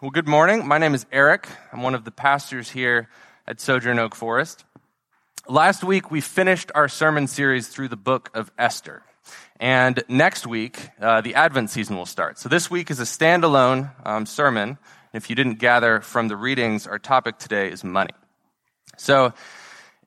Well, good morning. My name is Eric. I'm one of the pastors here at Sojourn Oak Forest. Last week, we finished our sermon series through the book of Esther. And next week, uh, the Advent season will start. So this week is a standalone um, sermon. If you didn't gather from the readings, our topic today is money. So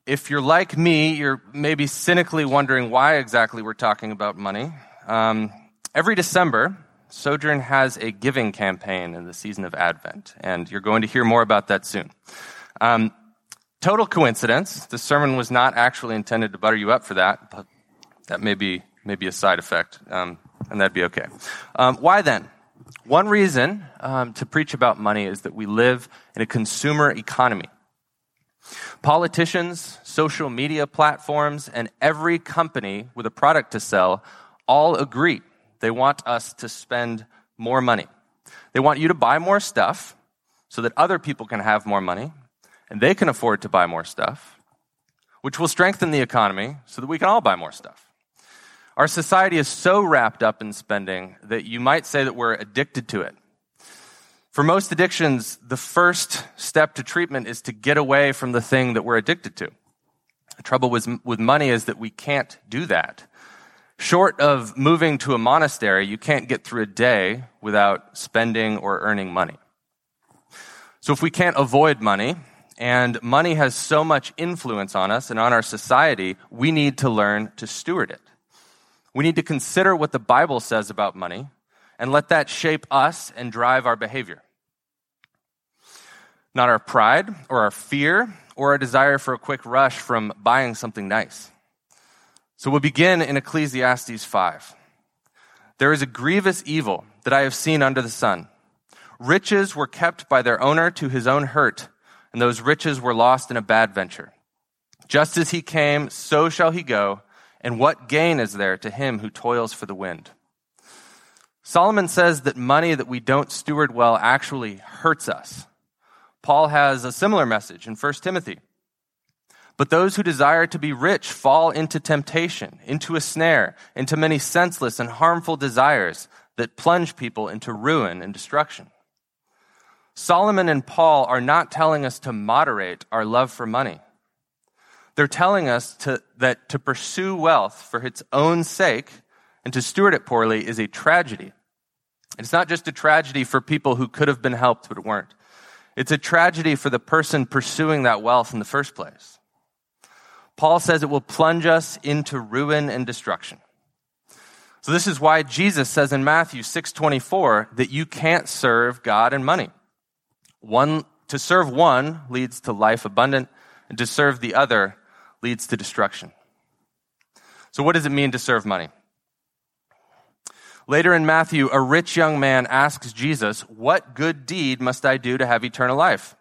if you're like me, you're maybe cynically wondering why exactly we're talking about money. Um, every December, Sojourn has a giving campaign in the season of Advent, and you're going to hear more about that soon. Um, total coincidence. The sermon was not actually intended to butter you up for that, but that may be, may be a side effect, um, and that'd be okay. Um, why then? One reason um, to preach about money is that we live in a consumer economy. Politicians, social media platforms, and every company with a product to sell all agree they want us to spend more money. They want you to buy more stuff so that other people can have more money and they can afford to buy more stuff, which will strengthen the economy so that we can all buy more stuff. Our society is so wrapped up in spending that you might say that we're addicted to it. For most addictions, the first step to treatment is to get away from the thing that we're addicted to. The trouble with, with money is that we can't do that. Short of moving to a monastery, you can't get through a day without spending or earning money. So if we can't avoid money, and money has so much influence on us and on our society, we need to learn to steward it. We need to consider what the Bible says about money and let that shape us and drive our behavior. Not our pride or our fear or our desire for a quick rush from buying something nice. So we'll begin in Ecclesiastes 5. There is a grievous evil that I have seen under the sun. Riches were kept by their owner to his own hurt, and those riches were lost in a bad venture. Just as he came, so shall he go, and what gain is there to him who toils for the wind? Solomon says that money that we don't steward well actually hurts us. Paul has a similar message in 1 Timothy. But those who desire to be rich fall into temptation, into a snare, into many senseless and harmful desires that plunge people into ruin and destruction. Solomon and Paul are not telling us to moderate our love for money. They're telling us to, that to pursue wealth for its own sake and to steward it poorly is a tragedy. It's not just a tragedy for people who could have been helped but weren't. It's a tragedy for the person pursuing that wealth in the first place. Paul says it will plunge us into ruin and destruction. So this is why Jesus says in Matthew 6:24 that you can't serve God and money. One to serve one leads to life abundant and to serve the other leads to destruction. So what does it mean to serve money? Later in Matthew, a rich young man asks Jesus, "What good deed must I do to have eternal life?"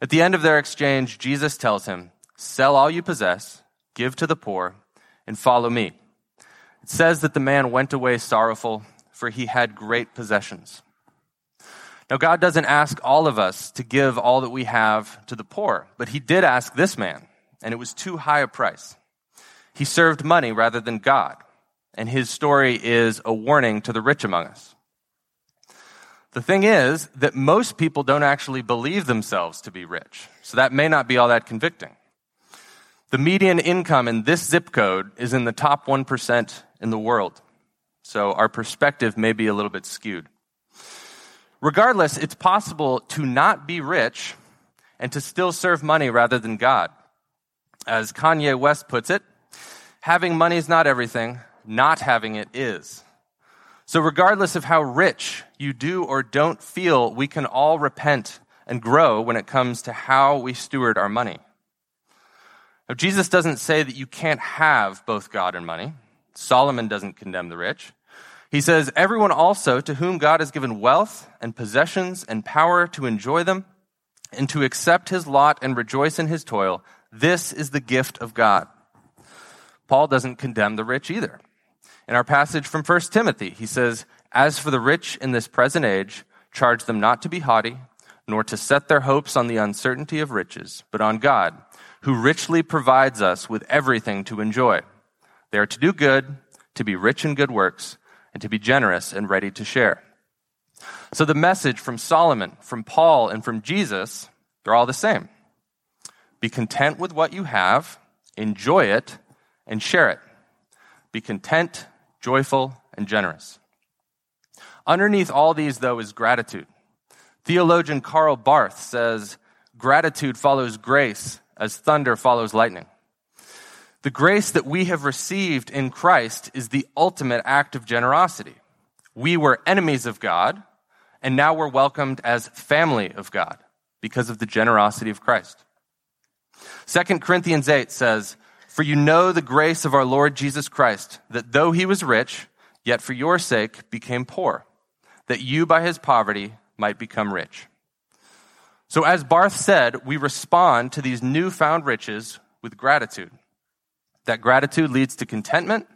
At the end of their exchange, Jesus tells him, Sell all you possess, give to the poor, and follow me. It says that the man went away sorrowful, for he had great possessions. Now, God doesn't ask all of us to give all that we have to the poor, but he did ask this man, and it was too high a price. He served money rather than God, and his story is a warning to the rich among us. The thing is that most people don't actually believe themselves to be rich, so that may not be all that convicting. The median income in this zip code is in the top 1% in the world. So our perspective may be a little bit skewed. Regardless, it's possible to not be rich and to still serve money rather than God. As Kanye West puts it, having money is not everything, not having it is. So regardless of how rich you do or don't feel, we can all repent and grow when it comes to how we steward our money. Now, Jesus doesn't say that you can't have both God and money. Solomon doesn't condemn the rich. He says, Everyone also to whom God has given wealth and possessions and power to enjoy them and to accept his lot and rejoice in his toil, this is the gift of God. Paul doesn't condemn the rich either. In our passage from 1 Timothy, he says, As for the rich in this present age, charge them not to be haughty, nor to set their hopes on the uncertainty of riches, but on God who richly provides us with everything to enjoy. They are to do good, to be rich in good works, and to be generous and ready to share. So the message from Solomon, from Paul, and from Jesus, they're all the same. Be content with what you have, enjoy it, and share it. Be content, joyful, and generous. Underneath all these, though, is gratitude. Theologian Karl Barth says, Gratitude follows grace as thunder follows lightning. The grace that we have received in Christ is the ultimate act of generosity. We were enemies of God, and now we're welcomed as family of God because of the generosity of Christ. 2 Corinthians 8 says, For you know the grace of our Lord Jesus Christ, that though he was rich, yet for your sake became poor, that you by his poverty might become rich. So, as Barth said, we respond to these newfound riches with gratitude. That gratitude leads to contentment,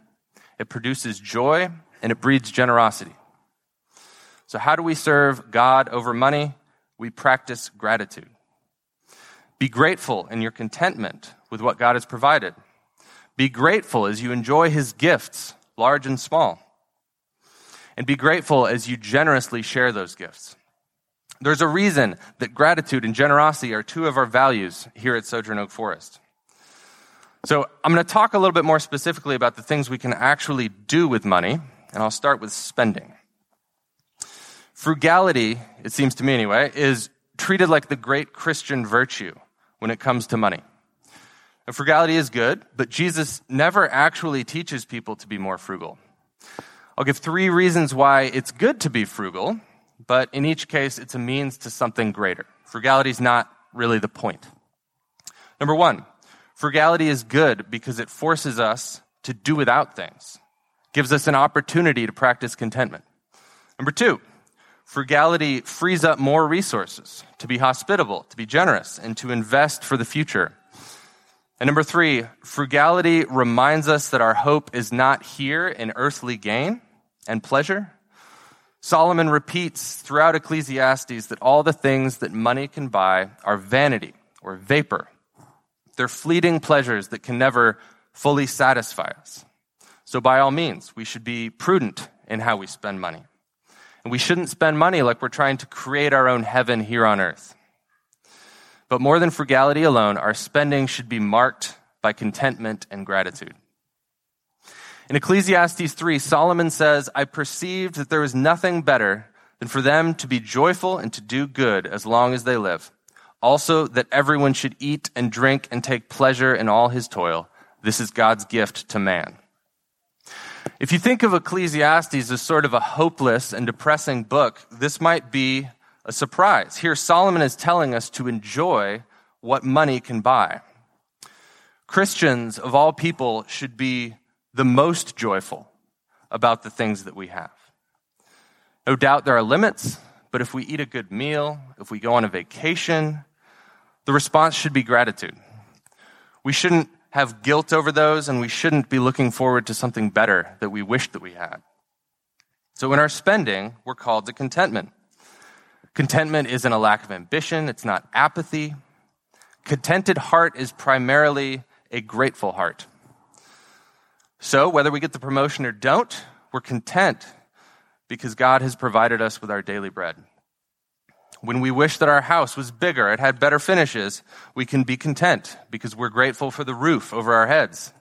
it produces joy, and it breeds generosity. So, how do we serve God over money? We practice gratitude. Be grateful in your contentment with what God has provided. Be grateful as you enjoy his gifts, large and small. And be grateful as you generously share those gifts. There's a reason that gratitude and generosity are two of our values here at Sojourn Oak Forest. So I'm going to talk a little bit more specifically about the things we can actually do with money, and I'll start with spending. Frugality, it seems to me anyway, is treated like the great Christian virtue when it comes to money. Now, frugality is good, but Jesus never actually teaches people to be more frugal. I'll give three reasons why it's good to be frugal, but in each case, it's a means to something greater. Frugality is not really the point. Number one, frugality is good because it forces us to do without things, gives us an opportunity to practice contentment. Number two, frugality frees up more resources to be hospitable, to be generous, and to invest for the future. And number three, frugality reminds us that our hope is not here in earthly gain and pleasure, Solomon repeats throughout Ecclesiastes that all the things that money can buy are vanity or vapor. They're fleeting pleasures that can never fully satisfy us. So, by all means, we should be prudent in how we spend money. And we shouldn't spend money like we're trying to create our own heaven here on earth. But more than frugality alone, our spending should be marked by contentment and gratitude. In Ecclesiastes 3, Solomon says, I perceived that there is nothing better than for them to be joyful and to do good as long as they live. Also, that everyone should eat and drink and take pleasure in all his toil. This is God's gift to man. If you think of Ecclesiastes as sort of a hopeless and depressing book, this might be a surprise. Here, Solomon is telling us to enjoy what money can buy. Christians of all people should be the most joyful about the things that we have. No doubt there are limits, but if we eat a good meal, if we go on a vacation, the response should be gratitude. We shouldn't have guilt over those, and we shouldn't be looking forward to something better that we wished that we had. So in our spending, we're called to contentment. Contentment isn't a lack of ambition, it's not apathy. Contented heart is primarily a grateful heart. So, whether we get the promotion or don't, we're content because God has provided us with our daily bread. When we wish that our house was bigger, it had better finishes, we can be content because we're grateful for the roof over our heads.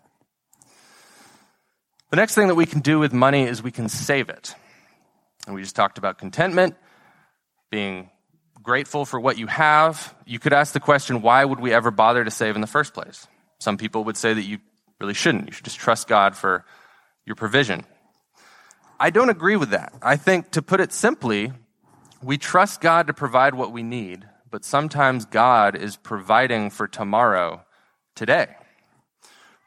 The next thing that we can do with money is we can save it. And we just talked about contentment, being grateful for what you have. You could ask the question, why would we ever bother to save in the first place? Some people would say that you really shouldn't. You should just trust God for your provision. I don't agree with that. I think, to put it simply, we trust God to provide what we need, but sometimes God is providing for tomorrow today.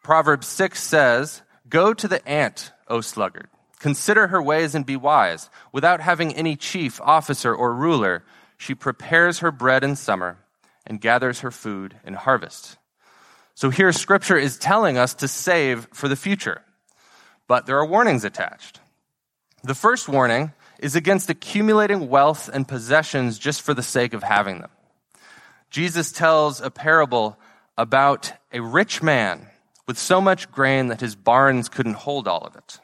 Proverbs 6 says, Go to the ant, O sluggard. Consider her ways and be wise. Without having any chief, officer, or ruler, she prepares her bread in summer and gathers her food in harvest. So here, scripture is telling us to save for the future. But there are warnings attached. The first warning is against accumulating wealth and possessions just for the sake of having them. Jesus tells a parable about a rich man with so much grain that his barns couldn't hold all of it.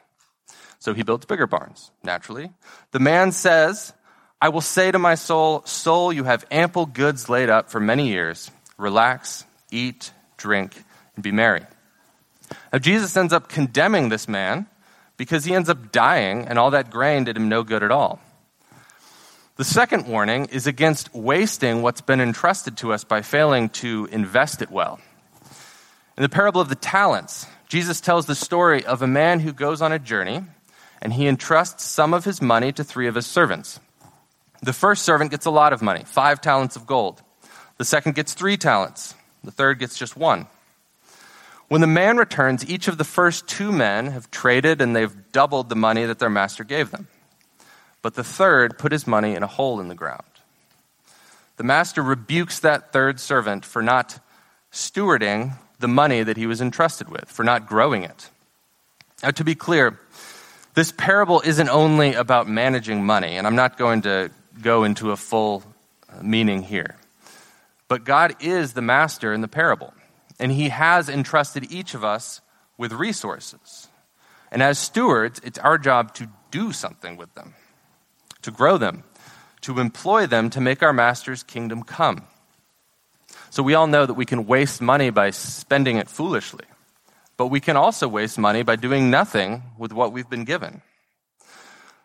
So he built bigger barns, naturally. The man says, I will say to my soul, Soul, you have ample goods laid up for many years. Relax, eat, drink, and be merry. Now, Jesus ends up condemning this man because he ends up dying, and all that grain did him no good at all. The second warning is against wasting what's been entrusted to us by failing to invest it well. In the parable of the talents, Jesus tells the story of a man who goes on a journey and he entrusts some of his money to three of his servants. The first servant gets a lot of money, five talents of gold. The second gets three talents. The third gets just one. When the man returns, each of the first two men have traded and they've doubled the money that their master gave them. But the third put his money in a hole in the ground. The master rebukes that third servant for not stewarding the money that he was entrusted with, for not growing it. Now, to be clear, this parable isn't only about managing money, and I'm not going to go into a full meaning here. But God is the master in the parable, and he has entrusted each of us with resources. And as stewards, it's our job to do something with them, to grow them, to employ them to make our master's kingdom come. So we all know that we can waste money by spending it foolishly, but we can also waste money by doing nothing with what we've been given.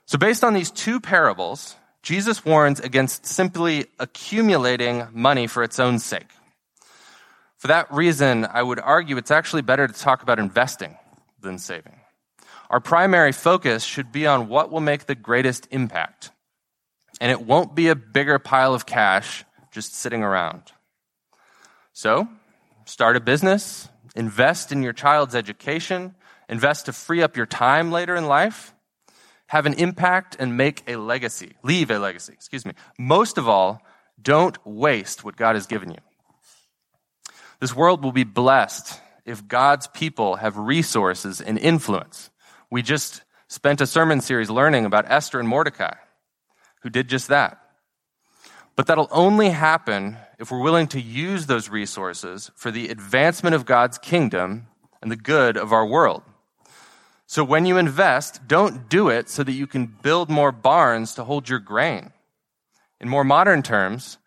So based on these two parables, Jesus warns against simply accumulating money for its own sake. For that reason, I would argue it's actually better to talk about investing than saving. Our primary focus should be on what will make the greatest impact. And it won't be a bigger pile of cash just sitting around. So, start a business, invest in your child's education, invest to free up your time later in life, have an impact and make a legacy, leave a legacy, excuse me. Most of all, don't waste what God has given you. This world will be blessed if God's people have resources and influence. We just spent a sermon series learning about Esther and Mordecai, who did just that. But that'll only happen if we're willing to use those resources for the advancement of God's kingdom and the good of our world. So when you invest, don't do it so that you can build more barns to hold your grain. In more modern terms,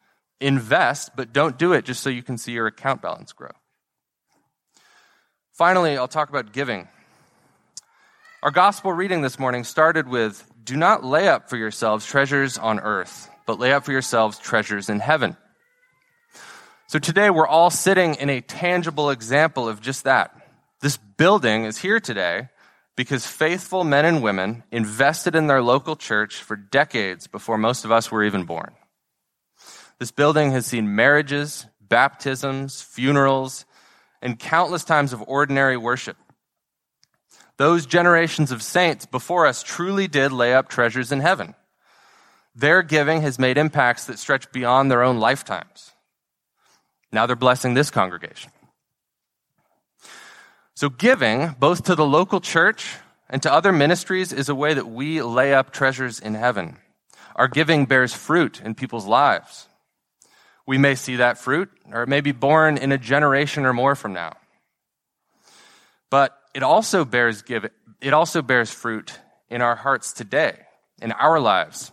invest, but don't do it just so you can see your account balance grow. Finally, I'll talk about giving. Our gospel reading this morning started with Do not lay up for yourselves treasures on earth, but lay up for yourselves treasures in heaven. So today we're all sitting in a tangible example of just that. This building is here today because faithful men and women invested in their local church for decades before most of us were even born. This building has seen marriages, baptisms, funerals, and countless times of ordinary worship. Those generations of saints before us truly did lay up treasures in heaven. Their giving has made impacts that stretch beyond their own lifetimes. Now they're blessing this congregation. So, giving, both to the local church and to other ministries, is a way that we lay up treasures in heaven. Our giving bears fruit in people's lives. We may see that fruit, or it may be borne in a generation or more from now. But it also bears give, it also bears fruit in our hearts today, in our lives.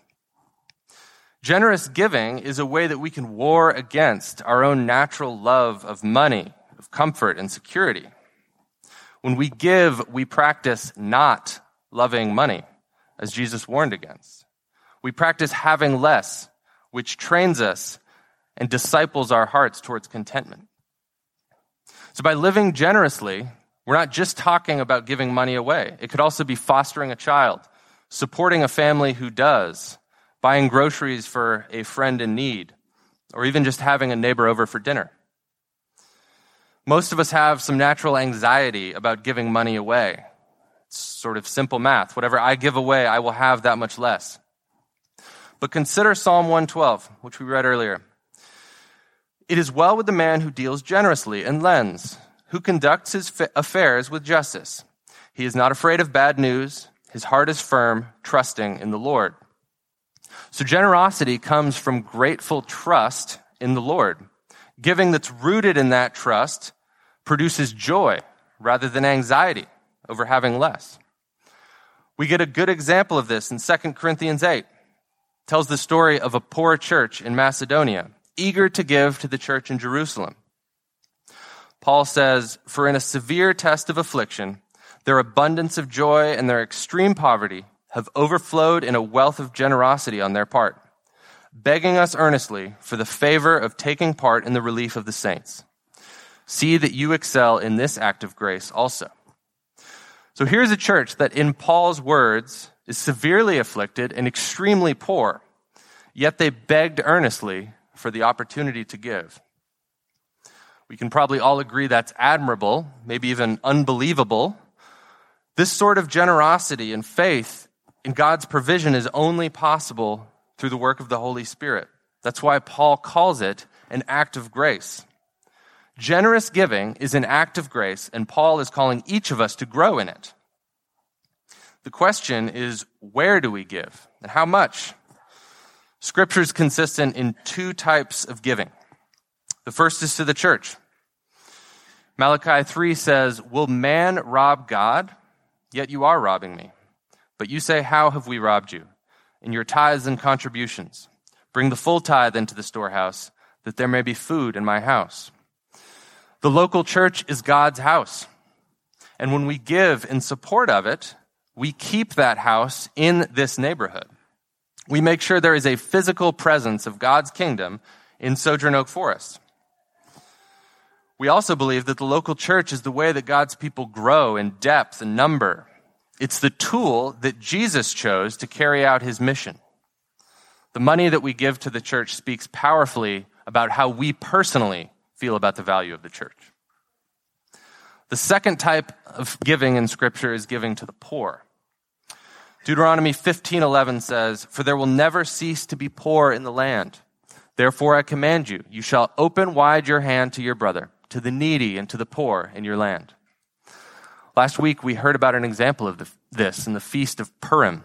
Generous giving is a way that we can war against our own natural love of money, of comfort and security. When we give, we practice not loving money, as Jesus warned against. We practice having less, which trains us and disciples our hearts towards contentment. So by living generously, we're not just talking about giving money away. It could also be fostering a child, supporting a family who does, buying groceries for a friend in need, or even just having a neighbor over for dinner. Most of us have some natural anxiety about giving money away. It's sort of simple math. Whatever I give away, I will have that much less. But consider Psalm 112, which we read earlier. It is well with the man who deals generously and lends, who conducts his affairs with justice. He is not afraid of bad news. His heart is firm, trusting in the Lord. So generosity comes from grateful trust in the Lord. Giving that's rooted in that trust produces joy rather than anxiety over having less. We get a good example of this in 2 Corinthians 8. tells the story of a poor church in Macedonia, eager to give to the church in Jerusalem. Paul says, For in a severe test of affliction, their abundance of joy and their extreme poverty have overflowed in a wealth of generosity on their part, begging us earnestly for the favor of taking part in the relief of the saints. See that you excel in this act of grace also. So here's a church that, in Paul's words, is severely afflicted and extremely poor, yet they begged earnestly for the opportunity to give. We can probably all agree that's admirable, maybe even unbelievable. This sort of generosity and faith in God's provision is only possible through the work of the Holy Spirit. That's why Paul calls it an act of grace. Generous giving is an act of grace, and Paul is calling each of us to grow in it. The question is, where do we give and how much? Scripture is consistent in two types of giving. The first is to the church. Malachi 3 says, Will man rob God? Yet you are robbing me. But you say, How have we robbed you? In your tithes and contributions. Bring the full tithe into the storehouse, that there may be food in my house. The local church is God's house. And when we give in support of it, we keep that house in this neighborhood. We make sure there is a physical presence of God's kingdom in Sojourn Oak Forest. We also believe that the local church is the way that God's people grow in depth and number. It's the tool that Jesus chose to carry out his mission. The money that we give to the church speaks powerfully about how we personally feel about the value of the church. The second type of giving in scripture is giving to the poor. Deuteronomy 15:11 says, "For there will never cease to be poor in the land. Therefore I command you, you shall open wide your hand to your brother, to the needy and to the poor in your land." Last week we heard about an example of this in the feast of Purim,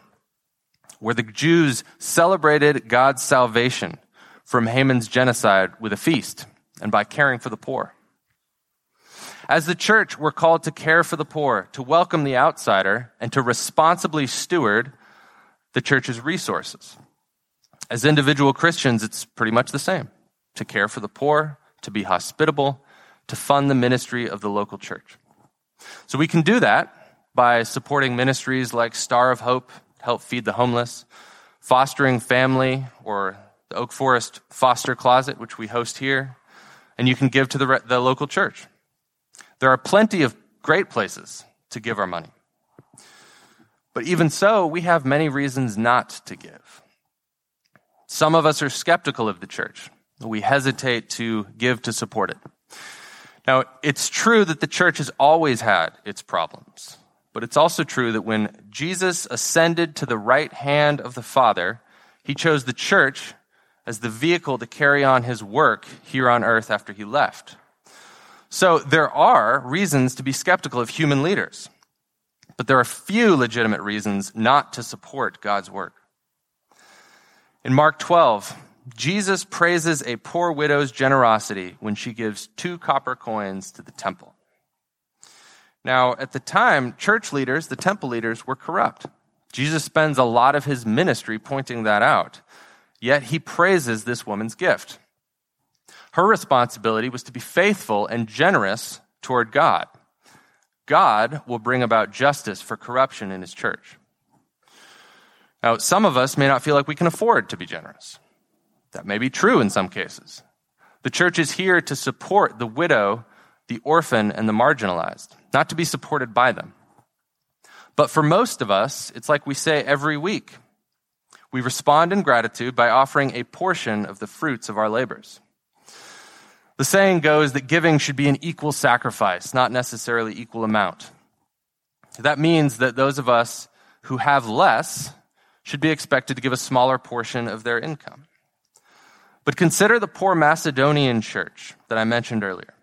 where the Jews celebrated God's salvation from Haman's genocide with a feast and by caring for the poor. As the church, we're called to care for the poor, to welcome the outsider, and to responsibly steward the church's resources. As individual Christians, it's pretty much the same to care for the poor, to be hospitable, to fund the ministry of the local church. So we can do that by supporting ministries like Star of Hope, help feed the homeless, fostering family, or the Oak Forest Foster Closet, which we host here, and you can give to the, the local church. There are plenty of great places to give our money. But even so, we have many reasons not to give. Some of us are skeptical of the church. We hesitate to give to support it. Now, it's true that the church has always had its problems, but it's also true that when Jesus ascended to the right hand of the Father, he chose the church as the vehicle to carry on his work here on earth after he left. So there are reasons to be skeptical of human leaders, but there are few legitimate reasons not to support God's work. In Mark 12, Jesus praises a poor widow's generosity when she gives two copper coins to the temple. Now, at the time, church leaders, the temple leaders, were corrupt. Jesus spends a lot of his ministry pointing that out. Yet he praises this woman's gift. Her responsibility was to be faithful and generous toward God. God will bring about justice for corruption in his church. Now, some of us may not feel like we can afford to be generous. That may be true in some cases. The church is here to support the widow, the orphan, and the marginalized, not to be supported by them. But for most of us, it's like we say every week we respond in gratitude by offering a portion of the fruits of our labors. The saying goes that giving should be an equal sacrifice, not necessarily equal amount. That means that those of us who have less should be expected to give a smaller portion of their income. But consider the poor Macedonian church that I mentioned earlier.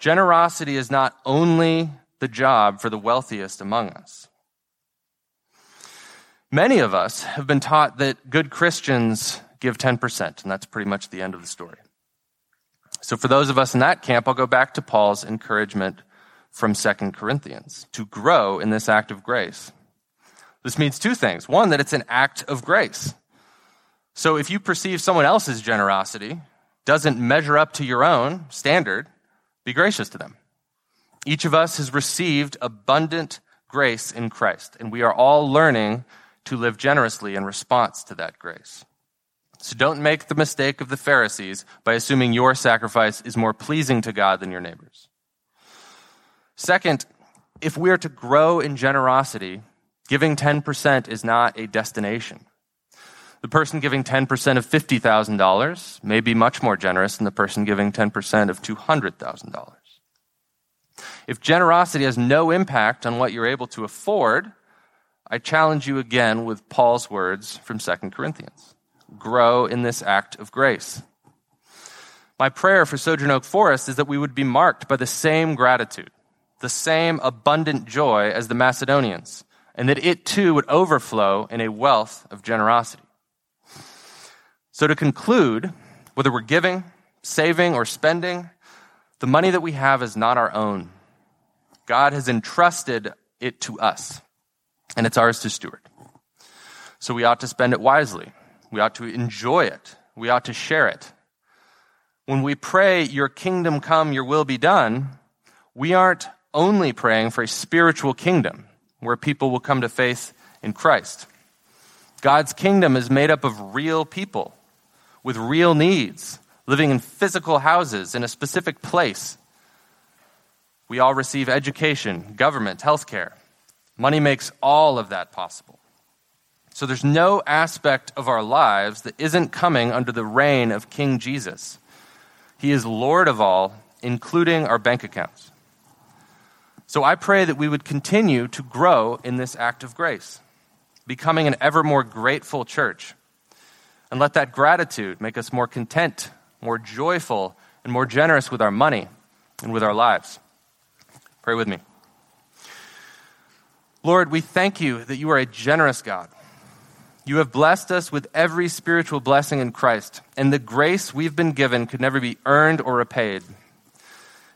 Generosity is not only the job for the wealthiest among us. Many of us have been taught that good Christians give 10%, and that's pretty much the end of the story. So for those of us in that camp, I'll go back to Paul's encouragement from 2 Corinthians to grow in this act of grace. This means two things. One, that it's an act of grace. So if you perceive someone else's generosity doesn't measure up to your own standard, be gracious to them. Each of us has received abundant grace in Christ, and we are all learning to live generously in response to that grace. So don't make the mistake of the Pharisees by assuming your sacrifice is more pleasing to God than your neighbor's. Second, if we are to grow in generosity, giving 10% is not a destination. The person giving 10% of $50,000 may be much more generous than the person giving 10% of $200,000. If generosity has no impact on what you're able to afford, I challenge you again with Paul's words from 2 Corinthians grow in this act of grace. My prayer for Sojourn Oak Forest is that we would be marked by the same gratitude, the same abundant joy as the Macedonians, and that it too would overflow in a wealth of generosity. So, to conclude, whether we're giving, saving, or spending, the money that we have is not our own. God has entrusted it to us, and it's ours to steward. So, we ought to spend it wisely we ought to enjoy it. We ought to share it. When we pray, Your kingdom come, Your will be done, we aren't only praying for a spiritual kingdom where people will come to faith in Christ. God's kingdom is made up of real people with real needs, living in physical houses in a specific place. We all receive education, government, healthcare. Money makes all of that possible. So there's no aspect of our lives that isn't coming under the reign of King Jesus. He is Lord of all, including our bank accounts. So I pray that we would continue to grow in this act of grace, becoming an ever more grateful church. And let that gratitude make us more content, more joyful, and more generous with our money and with our lives. Pray with me. Lord, we thank you that you are a generous God. You have blessed us with every spiritual blessing in Christ, and the grace we've been given could never be earned or repaid.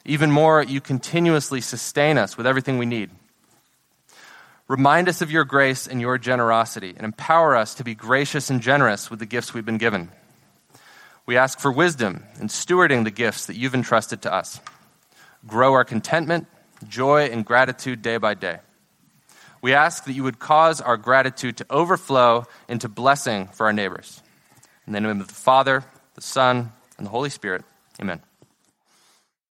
Even more, you continuously sustain us with everything we need. Remind us of your grace and your generosity, and empower us to be gracious and generous with the gifts we've been given. We ask for wisdom in stewarding the gifts that you've entrusted to us. Grow our contentment, joy, and gratitude day by day. We ask that you would cause our gratitude to overflow into blessing for our neighbors. In the name of the Father, the Son, and the Holy Spirit, amen.